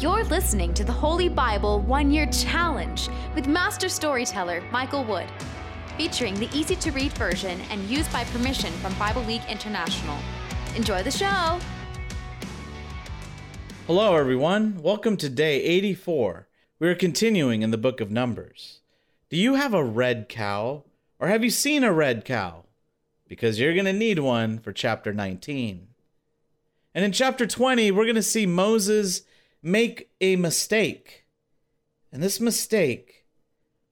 You're listening to the Holy Bible One Year Challenge with Master Storyteller Michael Wood, featuring the easy to read version and used by permission from Bible League International. Enjoy the show! Hello, everyone. Welcome to day 84. We are continuing in the book of Numbers. Do you have a red cow, or have you seen a red cow? Because you're going to need one for chapter 19. And in chapter 20, we're going to see Moses make a mistake. And this mistake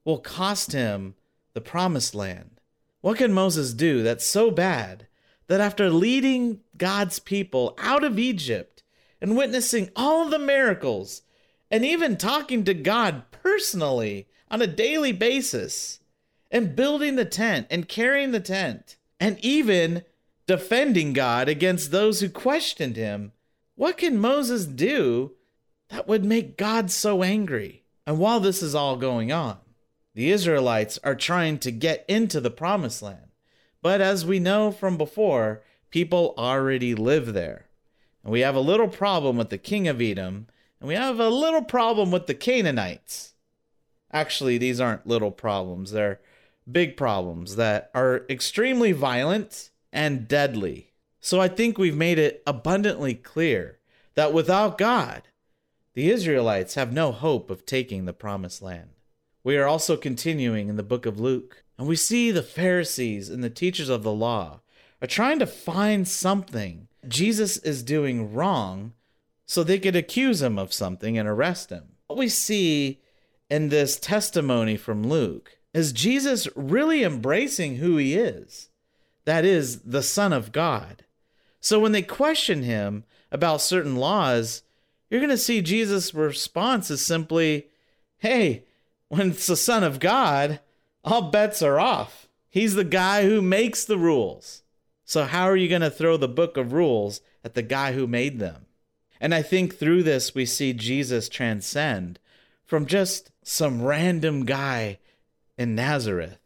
will cost him the promised land. What can Moses do that's so bad that after leading God's people out of Egypt and witnessing all the miracles and even talking to God personally on a daily basis and building the tent and carrying the tent and even defending God against those who questioned him, what can Moses do that would make God so angry? And while this is all going on, the Israelites are trying to get into the promised land. But as we know from before, people already live there. And we have a little problem with the king of Edom, and we have a little problem with the Canaanites. Actually, these aren't little problems, they're big problems that are extremely violent and deadly. So I think we've made it abundantly clear that without God, the Israelites have no hope of taking the promised land. We are also continuing in the book of Luke, and we see the Pharisees and the teachers of the law are trying to find something Jesus is doing wrong so they could accuse him of something and arrest him. What we see in this testimony from Luke is Jesus really embracing who he is that is, the Son of God. So when they question him about certain laws, you're going to see Jesus' response is simply, hey, when it's the Son of God, all bets are off. He's the guy who makes the rules. So, how are you going to throw the book of rules at the guy who made them? And I think through this, we see Jesus transcend from just some random guy in Nazareth,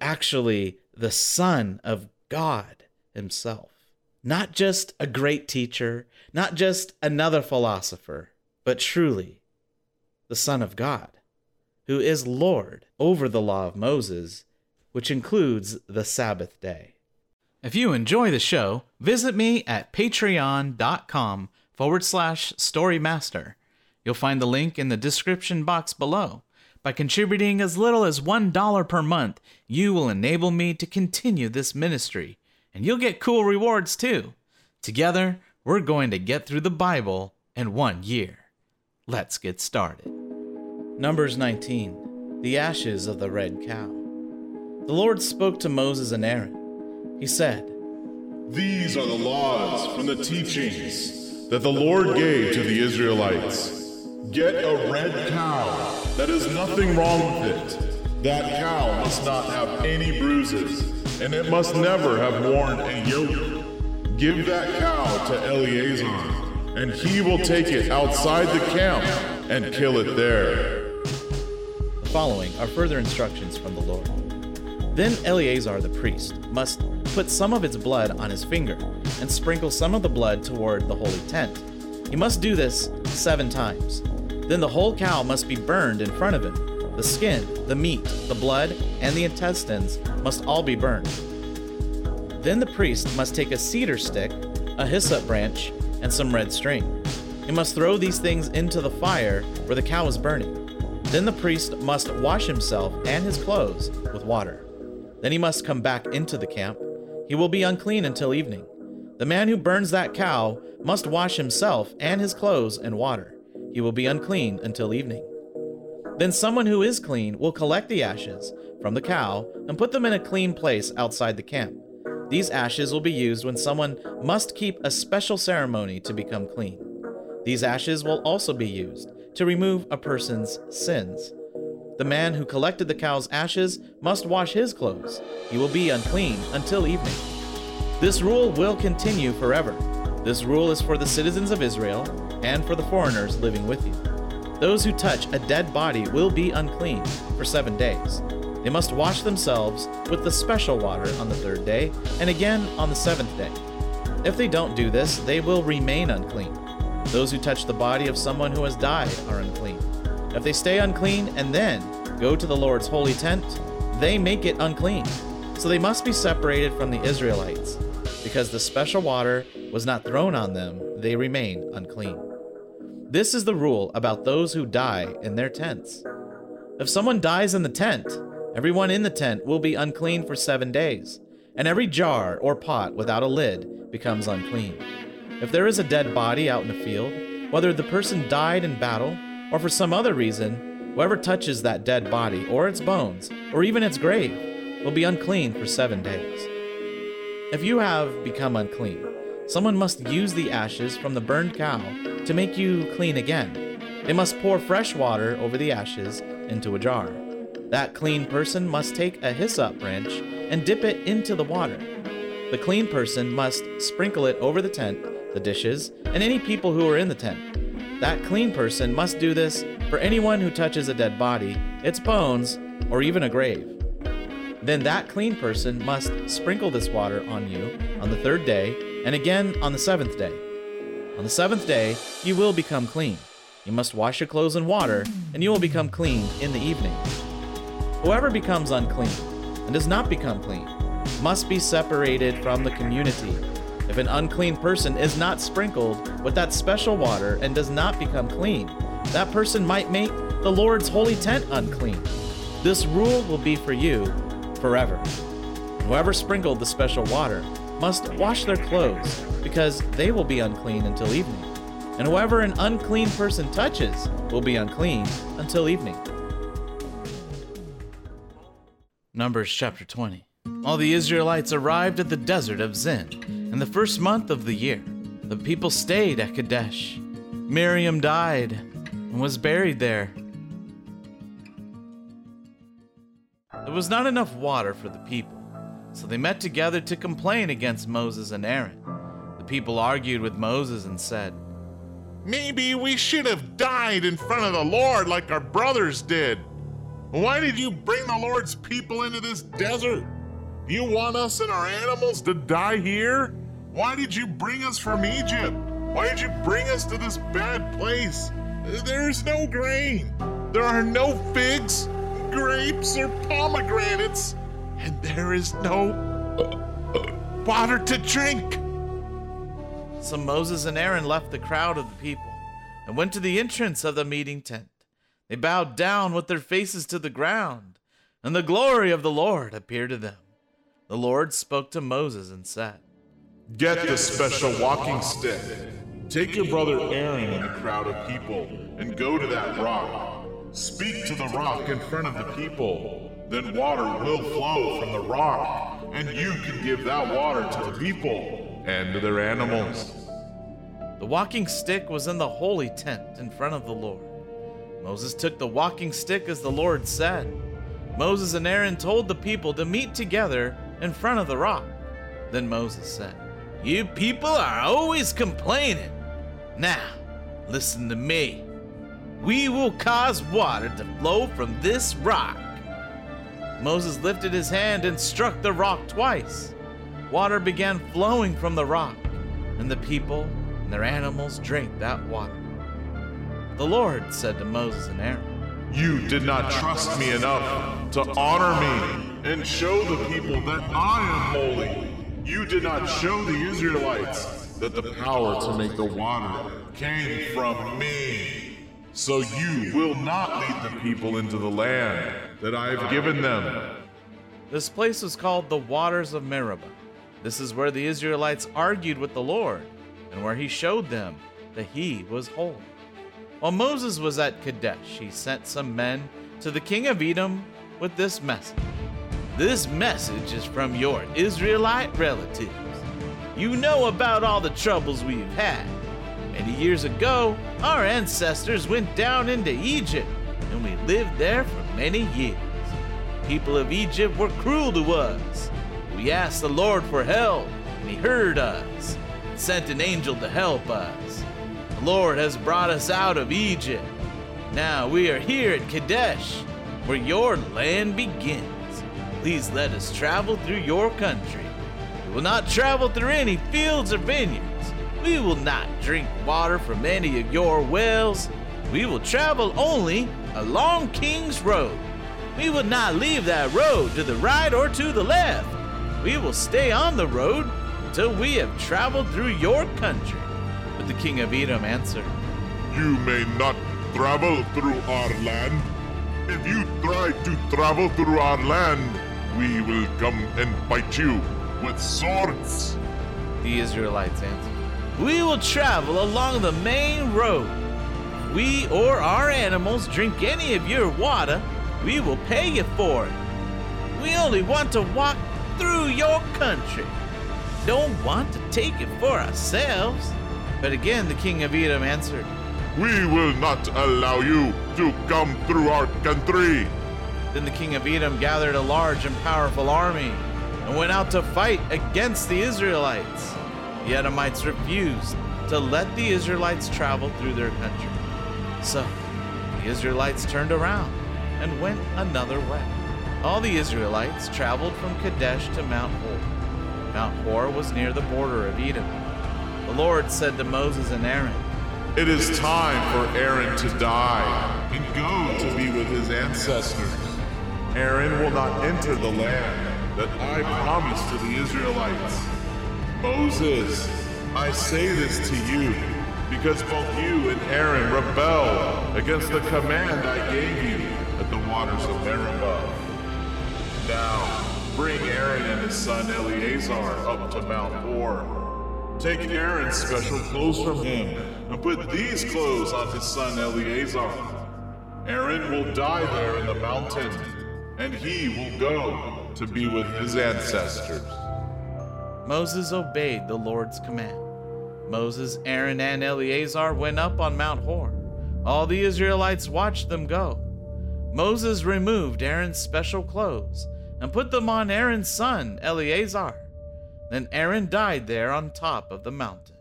actually, the Son of God Himself. Not just a great teacher, not just another philosopher, but truly the Son of God, who is Lord over the law of Moses, which includes the Sabbath day. If you enjoy the show, visit me at patreon.com forward slash storymaster. You'll find the link in the description box below. By contributing as little as $1 per month, you will enable me to continue this ministry, and you'll get cool rewards too. Together, we're going to get through the Bible in one year. Let's get started. Numbers 19 The Ashes of the Red Cow. The Lord spoke to Moses and Aaron. He said, These are the laws from the teachings that the Lord gave to the Israelites. Get a red cow. That is nothing wrong with it. That cow must not have any bruises, and it must never have worn a yoke. Give that cow to Eleazar, and he will take it outside the camp and kill it there. The following are further instructions from the Lord. Then Eleazar the priest must put some of its blood on his finger and sprinkle some of the blood toward the holy tent. He must do this seven times. Then the whole cow must be burned in front of him. The skin, the meat, the blood, and the intestines must all be burned. Then the priest must take a cedar stick, a hyssop branch, and some red string. He must throw these things into the fire where the cow is burning. Then the priest must wash himself and his clothes with water. Then he must come back into the camp. He will be unclean until evening. The man who burns that cow must wash himself and his clothes in water he will be unclean until evening. Then someone who is clean will collect the ashes from the cow and put them in a clean place outside the camp. These ashes will be used when someone must keep a special ceremony to become clean. These ashes will also be used to remove a person's sins. The man who collected the cow's ashes must wash his clothes. He will be unclean until evening. This rule will continue forever. This rule is for the citizens of Israel and for the foreigners living with you. Those who touch a dead body will be unclean for seven days. They must wash themselves with the special water on the third day, and again on the seventh day. If they don't do this, they will remain unclean. Those who touch the body of someone who has died are unclean. If they stay unclean and then go to the Lord's holy tent, they make it unclean. So they must be separated from the Israelites. Because the special water was not thrown on them, they remain unclean. This is the rule about those who die in their tents. If someone dies in the tent, everyone in the tent will be unclean for seven days, and every jar or pot without a lid becomes unclean. If there is a dead body out in the field, whether the person died in battle or for some other reason, whoever touches that dead body or its bones or even its grave will be unclean for seven days. If you have become unclean, someone must use the ashes from the burned cow to make you clean again. They must pour fresh water over the ashes into a jar. That clean person must take a hyssop branch and dip it into the water. The clean person must sprinkle it over the tent the dishes, and any people who are in the tent. That clean person must do this for anyone who touches a dead body, its bones, or even a grave. Then that clean person must sprinkle this water on you on the third day, and again on the seventh day. On the seventh day, you will become clean. You must wash your clothes in water, and you will become clean in the evening. Whoever becomes unclean and does not become clean must be separated from the community if an unclean person is not sprinkled with that special water and does not become clean, that person might make the Lord's holy tent unclean. This rule will be for you forever. Whoever sprinkled the special water must wash their clothes, because they will be unclean until evening. And whoever an unclean person touches will be unclean until evening. Numbers chapter 20. All the Israelites arrived at the desert of Zin in the first month of the year, the people stayed at Kadesh. Miriam died and was buried there. There was not enough water for the people, so they met together to complain against Moses and Aaron. The people argued with Moses and said, Maybe we should have died in front of the Lord like our brothers did. Why did you bring the Lord's people into this desert? You want us and our animals to die here? Why did you bring us from Egypt? Why did you bring us to this bad place? There's no grain. There are no figs, grapes, or pomegranates. And there is no water to drink. So Moses and Aaron left the crowd of the people and went to the entrance of the meeting tent. They bowed down with their faces to the ground, and the glory of the Lord appeared to them. The Lord spoke to Moses and said, Get the special walking stick. Take your brother Aaron and a crowd of people and go to that rock. Speak to the rock in front of the people. Then water will flow from the rock, and you can give that water to the people and to their animals. The walking stick was in the holy tent in front of the Lord. Moses took the walking stick as the Lord said. Moses and Aaron told the people to meet together in front of the rock. Then Moses said, You people are always complaining. Now, listen to me. We will cause water to flow from this rock. Moses lifted his hand and struck the rock twice. Water began flowing from the rock, and the people and their animals drank that water. The Lord said to Moses and Aaron, You did not trust me enough to honor me and show the people that I am holy. You did not show the Israelites that the power to make the water came from me. So you will not lead the people into the land that I have given them. This place was called the Waters of Meribah. This is where the Israelites argued with the Lord, and where he showed them that he was holy. While Moses was at Kadesh, he sent some men to the king of Edom with this message this message is from your Israelite relatives. You know about all the troubles we've had. Many years ago, our ancestors went down into Egypt, and we lived there for many years. People of Egypt were cruel to us. We asked the Lord for help, and He heard us, and sent an angel to help us. The Lord has brought us out of Egypt. Now we are here at Kadesh, where your land begins. Please let us travel through your country. We will not travel through any fields or vineyards. We will not drink water from any of your wells. We will travel only along King's Road. We will not leave that road to the right or to the left. We will stay on the road until we have traveled through your country. But the king of Edom answered, You may not travel through our land. If you try to travel through our land, we will come and fight you with swords. The Israelites answered, We will travel along the main road. We or our animals drink any of your water, we will pay you for it. We only want to walk through your country. Don't want to take it for ourselves. But again the king of Edom answered, We will not allow you to come through our country. Then the king of Edom gathered a large and powerful army and went out to fight against the Israelites. The Edomites refused to let the Israelites travel through their country. So the Israelites turned around and went another way. All the Israelites traveled from Kadesh to Mount Hor. Mount Hor was near the border of Edom. The Lord said to Moses and Aaron, It is time for Aaron to die and go to be with his ancestors. Aaron will not enter the land that I promised to the Israelites. Moses, I say this to you because both you and Aaron rebelled against the command I gave you at the waters of Meribah. Now, bring Aaron and his son Eleazar up to Mount Hor. Take Aaron's special clothes from him and put these clothes on his son Eleazar. Aaron will die there in the mountain, and he will go to be with his ancestors. Moses obeyed the Lord's command. Moses, Aaron, and Eleazar went up on Mount Hor. All the Israelites watched them go. Moses removed Aaron's special clothes and put them on Aaron's son, Eleazar. Then Aaron died there on top of the mountain.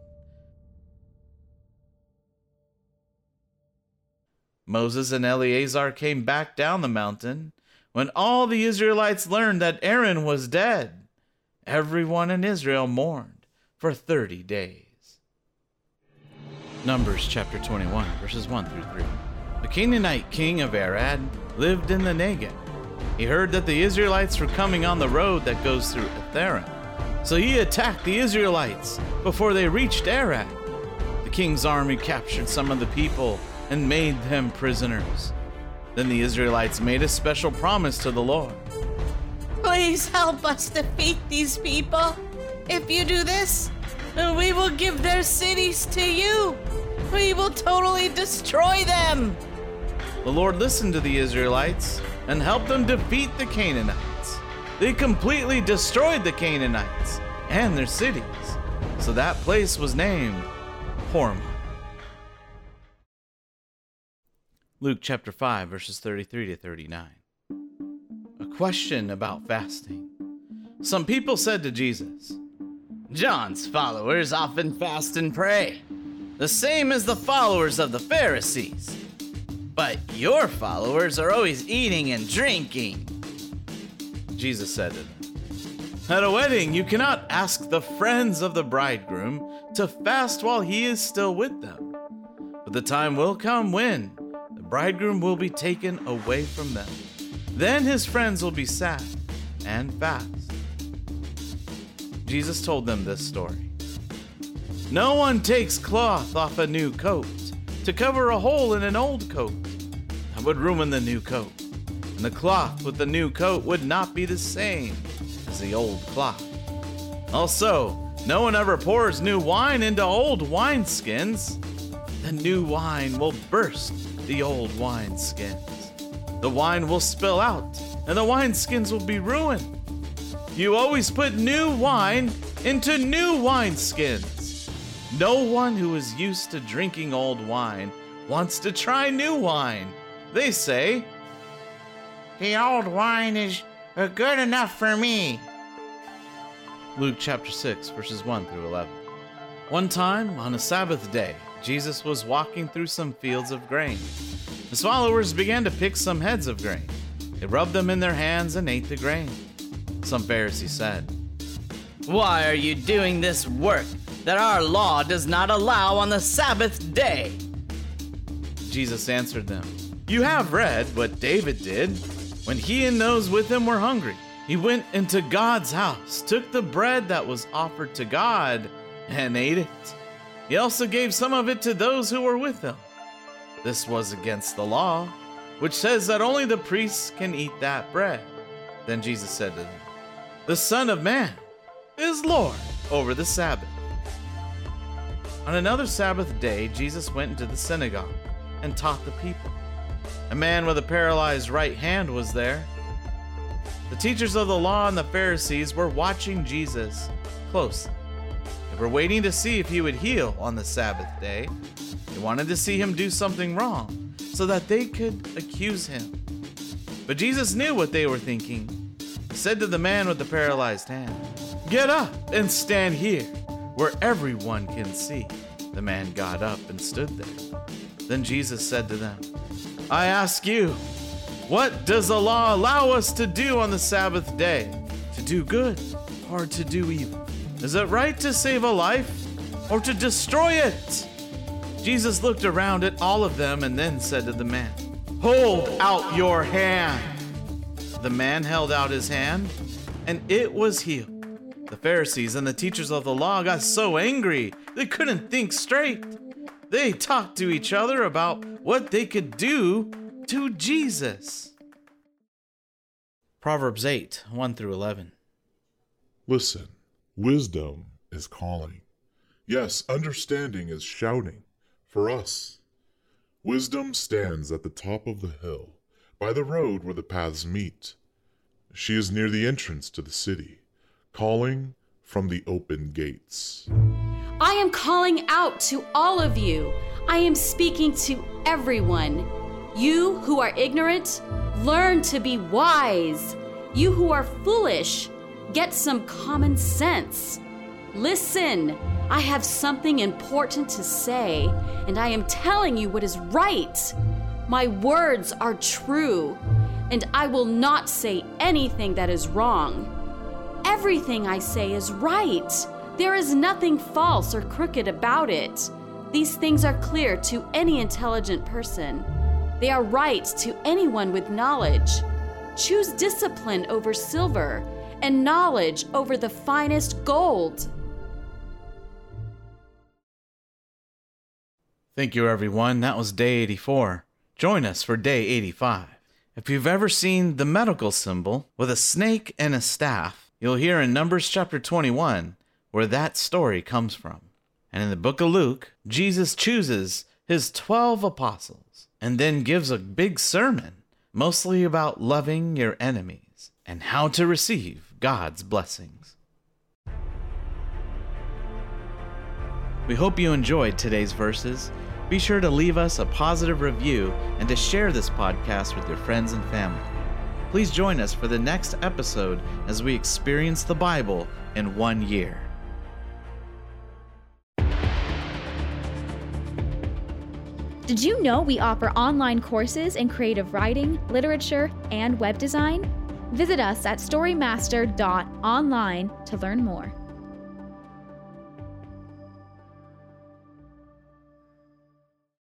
Moses and Eleazar came back down the mountain when all the Israelites learned that Aaron was dead. Everyone in Israel mourned for 30 days. Numbers chapter 21, verses 1 through 3. The Canaanite king of Arad lived in the Negev. He heard that the Israelites were coming on the road that goes through Atharim. So he attacked the Israelites before they reached Arad. The king's army captured some of the people and made them prisoners. Then the Israelites made a special promise to the Lord. Please help us defeat these people. If you do this, we will give their cities to you. We will totally destroy them. The Lord listened to the Israelites and helped them defeat the Canaanites. They completely destroyed the Canaanites and their cities. So that place was named Hormah. Luke chapter 5, verses 33 to 39. A question about fasting. Some people said to Jesus, John's followers often fast and pray, the same as the followers of the Pharisees. But your followers are always eating and drinking. Jesus said to them, At a wedding, you cannot ask the friends of the bridegroom to fast while he is still with them. But the time will come when the bridegroom will be taken away from them. Then his friends will be sad and fast. Jesus told them this story. No one takes cloth off a new coat to cover a hole in an old coat. That would ruin the new coat, and the cloth with the new coat would not be the same as the old cloth. Also, no one ever pours new wine into old wineskins. The new wine will burst the old wineskins. The wine will spill out, and the wineskins will be ruined. You always put new wine into new wineskins. No one who is used to drinking old wine wants to try new wine. They say, The old wine is uh, good enough for me. Luke chapter 6, verses 1 through 11. One time, on a Sabbath day, Jesus was walking through some fields of grain. His followers began to pick some heads of grain. They rubbed them in their hands and ate the grain. Some Pharisees said, Why are you doing this work that our law does not allow on the Sabbath day? Jesus answered them, You have read what David did when he and those with him were hungry. He went into God's house, took the bread that was offered to God, and ate it. He also gave some of it to those who were with him. This was against the law, which says that only the priests can eat that bread. Then Jesus said to them, The Son of Man is Lord over the Sabbath. On another Sabbath day, Jesus went into the synagogue and taught the people. A man with a paralyzed right hand was there. The teachers of the law and the Pharisees were watching Jesus closely. They were waiting to see if he would heal on the Sabbath day. They wanted to see him do something wrong so that they could accuse him. But Jesus knew what they were thinking. Said to the man with the paralyzed hand, Get up and stand here where everyone can see. The man got up and stood there. Then Jesus said to them, I ask you, what does the law allow us to do on the Sabbath day? To do good or to do evil? Is it right to save a life or to destroy it? Jesus looked around at all of them and then said to the man, Hold out your hand. The man held out his hand, and it was healed. The Pharisees and the teachers of the law got so angry they couldn't think straight. They talked to each other about what they could do to Jesus. Proverbs 8 1 through 11. Listen, wisdom is calling. Yes, understanding is shouting for us. Wisdom stands at the top of the hill, by the road where the paths meet. She is near the entrance to the city, calling from the open gates. I am calling out to all of you. I am speaking to everyone. You who are ignorant, learn to be wise. You who are foolish, get some common sense. Listen, I have something important to say, and I am telling you what is right. My words are true, and I will not say anything that is wrong. Everything I say is right. There is nothing false or crooked about it. These things are clear to any intelligent person. They are right to anyone with knowledge. Choose discipline over silver and knowledge over the finest gold. Thank you, everyone. That was day 84. Join us for day 85. If you've ever seen the medical symbol with a snake and a staff, you'll hear in Numbers chapter 21 where that story comes from. And in the book of Luke, Jesus chooses his 12 apostles and then gives a big sermon, mostly about loving your enemies and how to receive God's blessings. We hope you enjoyed today's verses. Be sure to leave us a positive review and to share this podcast with your friends and family. Please join us for the next episode as we experience the Bible in one year. Did you know we offer online courses in creative writing, literature, and web design? Visit us at storymaster.online to learn more.